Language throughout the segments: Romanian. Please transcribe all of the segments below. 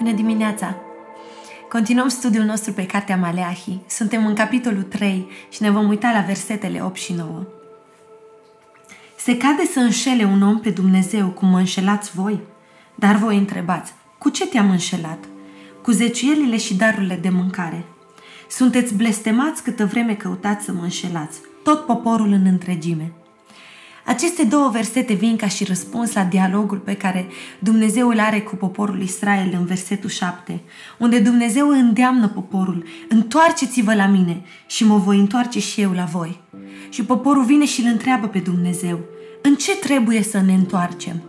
Bună dimineața! Continuăm studiul nostru pe Cartea Maleahi. Suntem în capitolul 3 și ne vom uita la versetele 8 și 9. Se cade să înșele un om pe Dumnezeu cum mă înșelați voi? Dar voi întrebați, cu ce te-am înșelat? Cu zeciuielile și darurile de mâncare. Sunteți blestemați câtă vreme căutați să mă înșelați, tot poporul în întregime. Aceste două versete vin ca și răspuns la dialogul pe care Dumnezeu îl are cu poporul Israel în versetul 7, unde Dumnezeu îndeamnă poporul, întoarceți-vă la mine și mă voi întoarce și eu la voi. Și poporul vine și îl întreabă pe Dumnezeu, în ce trebuie să ne întoarcem?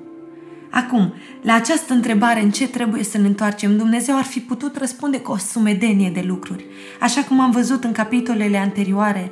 Acum, la această întrebare, în ce trebuie să ne întoarcem, Dumnezeu ar fi putut răspunde cu o sumedenie de lucruri. Așa cum am văzut în capitolele anterioare,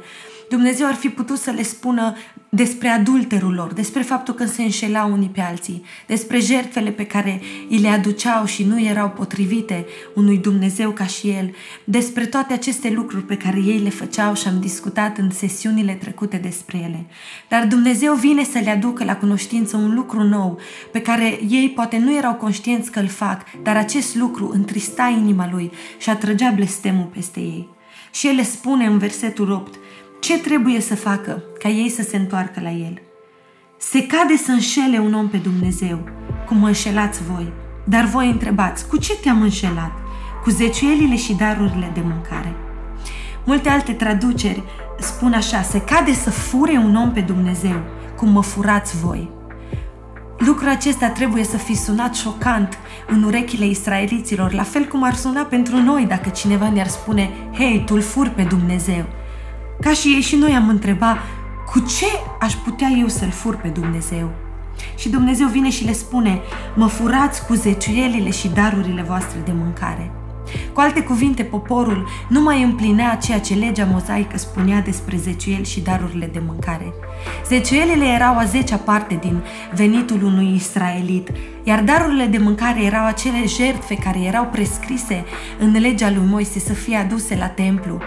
Dumnezeu ar fi putut să le spună despre adulterul lor, despre faptul că se înșelau unii pe alții, despre jertfele pe care îi le aduceau și nu erau potrivite unui Dumnezeu ca și el, despre toate aceste lucruri pe care ei le făceau și am discutat în sesiunile trecute despre ele. Dar Dumnezeu vine să le aducă la cunoștință un lucru nou pe care ei poate nu erau conștienți că îl fac, dar acest lucru întrista inima lui și atrăgea blestemul peste ei. Și el le spune în versetul 8, ce trebuie să facă ca ei să se întoarcă la el? Se cade să înșele un om pe Dumnezeu, cum mă înșelați voi. Dar voi întrebați, cu ce te-am înșelat? Cu zeciuielile și darurile de mâncare. Multe alte traduceri spun așa, se cade să fure un om pe Dumnezeu, cum mă furați voi. Lucrul acesta trebuie să fi sunat șocant în urechile israeliților, la fel cum ar suna pentru noi dacă cineva ne-ar spune, hei, tu-l furi pe Dumnezeu. Ca și ei și noi am întrebat cu ce aș putea eu să-L fur pe Dumnezeu? Și Dumnezeu vine și le spune, mă furați cu zeciuielile și darurile voastre de mâncare. Cu alte cuvinte, poporul nu mai împlinea ceea ce legea mozaică spunea despre zeciuieli și darurile de mâncare. Zeciuielile erau a zecea parte din venitul unui israelit, iar darurile de mâncare erau acele jertfe care erau prescrise în legea lui Moise să fie aduse la templu,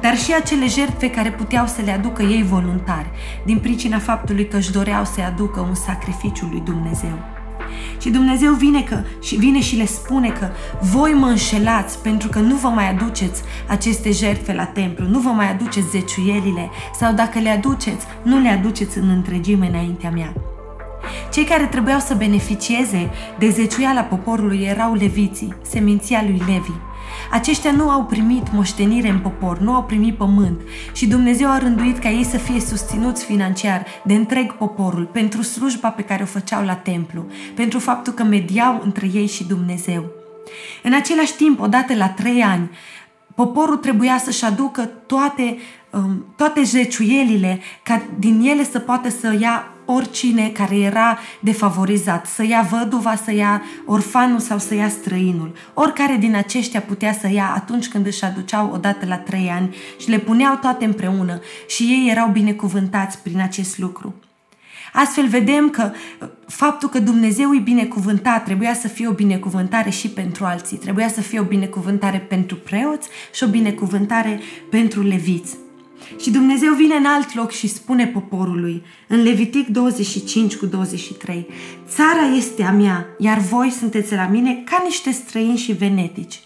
dar și acele jertfe care puteau să le aducă ei voluntari, din pricina faptului că își doreau să aducă un sacrificiu lui Dumnezeu. Și Dumnezeu vine, că, și vine și le spune că voi mă înșelați pentru că nu vă mai aduceți aceste jertfe la templu, nu vă mai aduceți zeciuielile sau dacă le aduceți, nu le aduceți în întregime înaintea mea. Cei care trebuiau să beneficieze de zeciuiala poporului erau leviții, seminția lui Levi. Aceștia nu au primit moștenire în popor, nu au primit pământ și Dumnezeu a rânduit ca ei să fie susținuți financiar de întreg poporul pentru slujba pe care o făceau la templu, pentru faptul că mediau între ei și Dumnezeu. În același timp, odată la trei ani, poporul trebuia să-și aducă toate, um, toate zeciuielile ca din ele să poată să ia oricine care era defavorizat, să ia văduva, să ia orfanul sau să ia străinul. Oricare din aceștia putea să ia atunci când își aduceau odată la trei ani și le puneau toate împreună și ei erau binecuvântați prin acest lucru. Astfel vedem că uh, faptul că Dumnezeu e binecuvântat trebuia să fie o binecuvântare și pentru alții. Trebuia să fie o binecuvântare pentru preoți și o binecuvântare pentru leviți. Și Dumnezeu vine în alt loc și spune poporului, în Levitic 25 cu 23, Țara este a mea, iar voi sunteți la mine ca niște străini și venetici.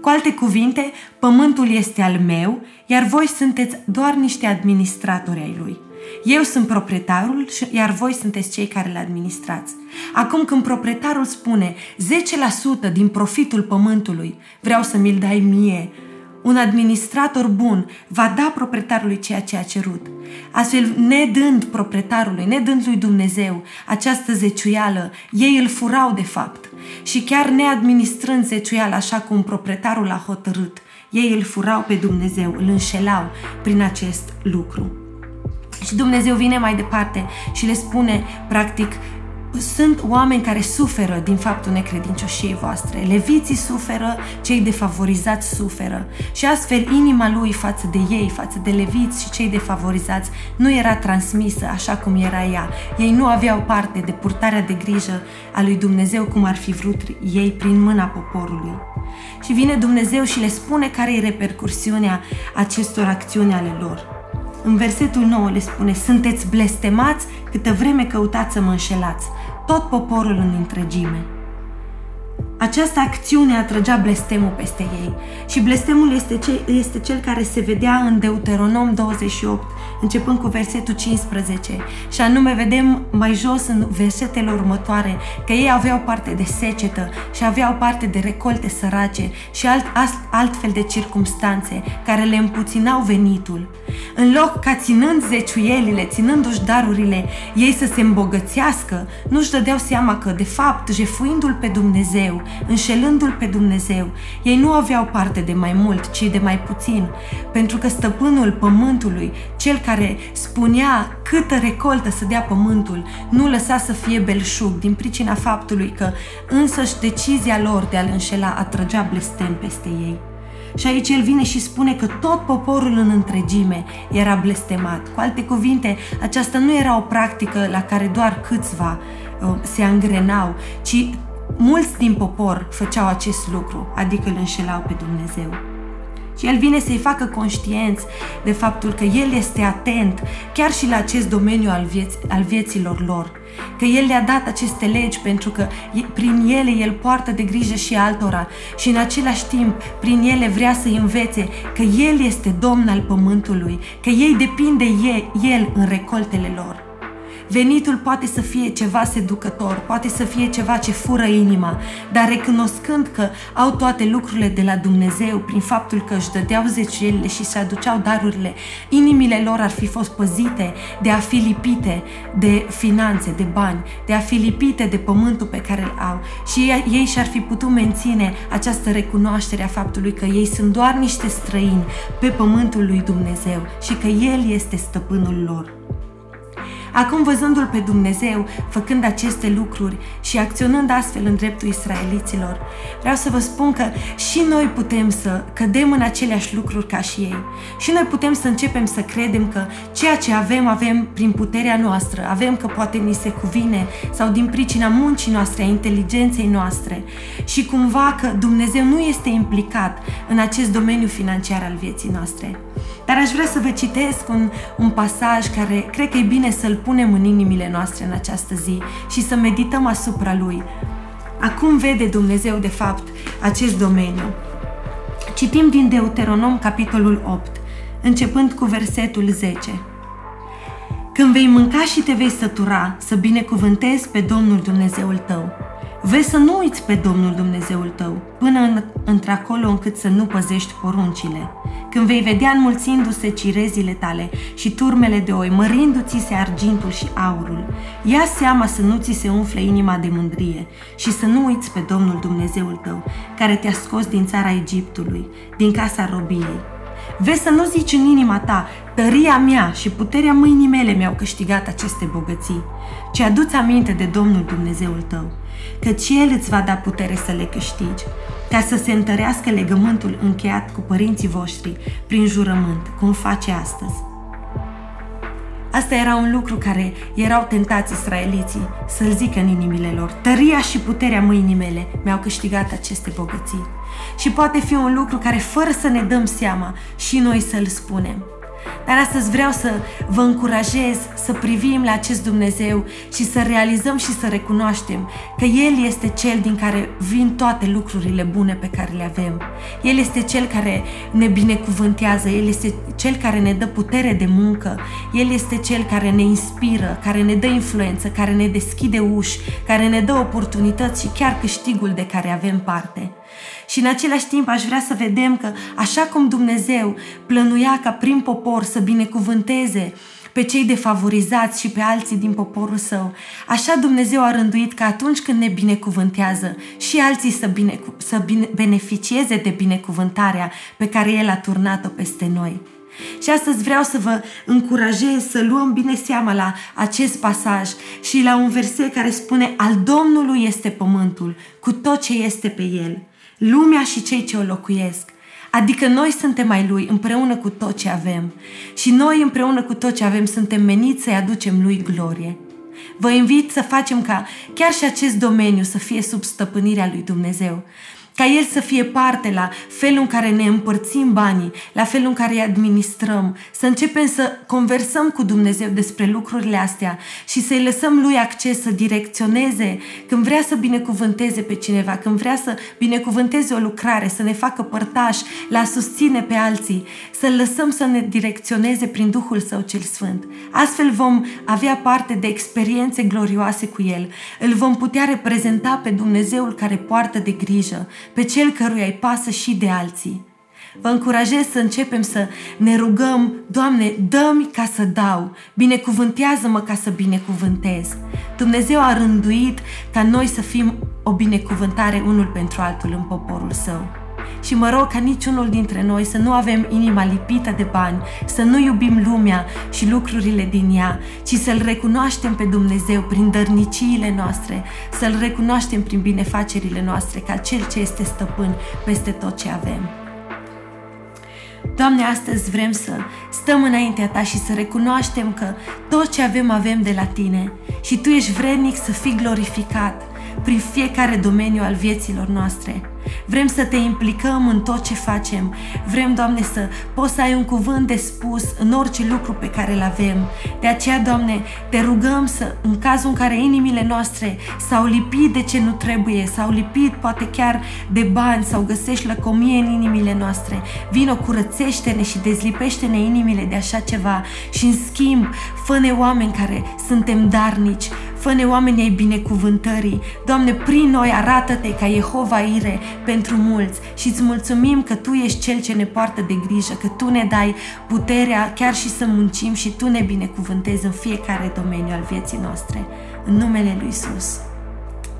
Cu alte cuvinte, pământul este al meu, iar voi sunteți doar niște administratori ai lui. Eu sunt proprietarul, iar voi sunteți cei care le administrați. Acum când proprietarul spune 10% din profitul pământului, vreau să mi-l dai mie, un administrator bun va da proprietarului ceea ce a cerut. Astfel, nedând proprietarului, nedând lui Dumnezeu această zeciuială, ei îl furau de fapt. Și chiar neadministrând zeciuiala așa cum proprietarul a hotărât, ei îl furau pe Dumnezeu, îl înșelau prin acest lucru. Și Dumnezeu vine mai departe și le spune, practic, sunt oameni care suferă din faptul necredincioșiei voastre. Leviții suferă, cei defavorizați suferă. Și astfel inima lui față de ei, față de leviți și cei defavorizați, nu era transmisă așa cum era ea. Ei nu aveau parte de purtarea de grijă a lui Dumnezeu cum ar fi vrut ei prin mâna poporului. Și vine Dumnezeu și le spune care e repercursiunea acestor acțiuni ale lor. În versetul 9 le spune, sunteți blestemați câtă vreme căutați să mă înșelați tot poporul în întregime. Această acțiune atrăgea blestemul peste ei. Și blestemul este, ce, este cel care se vedea în Deuteronom 28, începând cu versetul 15. Și anume vedem mai jos în versetele următoare că ei aveau parte de secetă și aveau parte de recolte sărace și alt, alt, altfel de circumstanțe care le împuținau venitul. În loc ca ținând zeciuielile, ținându-și darurile, ei să se îmbogățească, nu-și dădeau seama că, de fapt, jefuindu-L pe Dumnezeu, înșelându-L pe Dumnezeu, ei nu aveau parte de mai mult, ci de mai puțin, pentru că stăpânul pământului, cel care spunea câtă recoltă să dea pământul, nu lăsa să fie belșug din pricina faptului că însăși decizia lor de a-L înșela atrăgea blestem peste ei. Și aici el vine și spune că tot poporul în întregime era blestemat. Cu alte cuvinte, aceasta nu era o practică la care doar câțiva uh, se angrenau, ci mulți din popor făceau acest lucru, adică îl înșelau pe Dumnezeu. Și el vine să-i facă conștienți de faptul că el este atent chiar și la acest domeniu al, vieț- al vieților lor. Că el le-a dat aceste legi pentru că prin ele el poartă de grijă și altora și în același timp prin ele vrea să-i învețe că el este domn al pământului, că ei depinde el în recoltele lor. Venitul poate să fie ceva seducător, poate să fie ceva ce fură inima, dar recunoscând că au toate lucrurile de la Dumnezeu prin faptul că își dădeau zeciuielile și se aduceau darurile, inimile lor ar fi fost păzite de a fi lipite de finanțe, de bani, de a fi lipite de pământul pe care îl au și ei și-ar fi putut menține această recunoaștere a faptului că ei sunt doar niște străini pe pământul lui Dumnezeu și că El este stăpânul lor. Acum văzându-L pe Dumnezeu, făcând aceste lucruri și acționând astfel în dreptul israeliților, vreau să vă spun că și noi putem să cădem în aceleași lucruri ca și ei. Și noi putem să începem să credem că ceea ce avem, avem prin puterea noastră, avem că poate ni se cuvine sau din pricina muncii noastre, a inteligenței noastre și cumva că Dumnezeu nu este implicat în acest domeniu financiar al vieții noastre. Dar aș vrea să vă citesc un, un pasaj care cred că e bine să-l punem în inimile noastre în această zi și să medităm asupra lui. Acum vede Dumnezeu, de fapt, acest domeniu. Citim din Deuteronom, capitolul 8, începând cu versetul 10. Când vei mânca și te vei sătura, să binecuvântezi pe Domnul Dumnezeul tău Vezi să nu uiți pe Domnul Dumnezeul tău, până în, într-acolo încât să nu păzești poruncile. Când vei vedea înmulțindu-se cirezile tale și turmele de oi, mărindu-ți se argintul și aurul, ia seama să nu ți se umfle inima de mândrie și să nu uiți pe Domnul Dumnezeul tău, care te-a scos din țara Egiptului, din casa robiei. Vezi să nu zici în inima ta, tăria mea și puterea mâinii mele mi-au câștigat aceste bogății, ci aduți aminte de Domnul Dumnezeul tău căci El îți va da putere să le câștigi, ca să se întărească legământul încheiat cu părinții voștri prin jurământ, cum face astăzi. Asta era un lucru care erau tentați israeliții să-l zică în inimile lor. Tăria și puterea mâinii mele mi-au câștigat aceste bogății. Și poate fi un lucru care, fără să ne dăm seama, și noi să-l spunem. Dar astăzi vreau să vă încurajez să privim la acest Dumnezeu și să realizăm și să recunoaștem că El este Cel din care vin toate lucrurile bune pe care le avem. El este Cel care ne binecuvântează, El este Cel care ne dă putere de muncă, El este Cel care ne inspiră, care ne dă influență, care ne deschide uși, care ne dă oportunități și chiar câștigul de care avem parte. Și în același timp aș vrea să vedem că așa cum Dumnezeu plănuia ca prin popor să binecuvânteze pe cei defavorizați și pe alții din poporul său. Așa Dumnezeu a rânduit că atunci când ne binecuvântează și alții să, bine, să bine, beneficieze de binecuvântarea pe care El a turnat-o peste noi. Și astăzi vreau să vă încurajez să luăm bine seama la acest pasaj și la un verset care spune Al Domnului este pământul, cu tot ce este pe el lumea și cei ce o locuiesc. Adică noi suntem ai Lui împreună cu tot ce avem și noi împreună cu tot ce avem suntem meniți să-i aducem Lui glorie. Vă invit să facem ca chiar și acest domeniu să fie sub stăpânirea Lui Dumnezeu. Ca El să fie parte la felul în care ne împărțim banii, la felul în care îi administrăm, să începem să conversăm cu Dumnezeu despre lucrurile astea și să-i lăsăm Lui acces să direcționeze când vrea să binecuvânteze pe cineva, când vrea să binecuvânteze o lucrare, să ne facă părtași, la susține pe alții, să-L lăsăm să ne direcționeze prin Duhul Său cel Sfânt. Astfel vom avea parte de experiențe glorioase cu El. Îl vom putea reprezenta pe Dumnezeul care poartă de grijă, pe Cel căruia îi pasă și de alții. Vă încurajez să începem să ne rugăm, Doamne, dă-mi ca să dau, binecuvântează-mă ca să binecuvântez. Dumnezeu a rânduit ca noi să fim o binecuvântare unul pentru altul în poporul său. Și mă rog ca niciunul dintre noi să nu avem inima lipită de bani, să nu iubim lumea și lucrurile din ea, ci să-L recunoaștem pe Dumnezeu prin dărniciile noastre, să-L recunoaștem prin binefacerile noastre ca Cel ce este stăpân peste tot ce avem. Doamne, astăzi vrem să stăm înaintea Ta și să recunoaștem că tot ce avem, avem de la Tine și Tu ești vrednic să fii glorificat prin fiecare domeniu al vieților noastre. Vrem să te implicăm în tot ce facem. Vrem, Doamne, să poți să ai un cuvânt de spus în orice lucru pe care îl avem. De aceea, Doamne, te rugăm să, în cazul în care inimile noastre s-au lipit de ce nu trebuie, s-au lipit poate chiar de bani sau găsești lăcomie în inimile noastre, vino, curățește-ne și dezlipește-ne inimile de așa ceva și, în schimb, fă-ne oameni care suntem darnici, Fă-ne oamenii ai binecuvântării. Doamne, prin noi arată-te ca Jehova Ire pentru mulți și îți mulțumim că Tu ești Cel ce ne poartă de grijă, că Tu ne dai puterea chiar și să muncim și Tu ne binecuvântezi în fiecare domeniu al vieții noastre. În numele Lui Isus.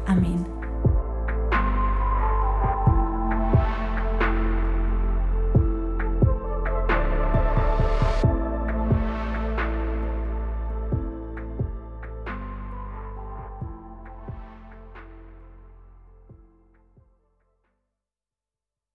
Amin.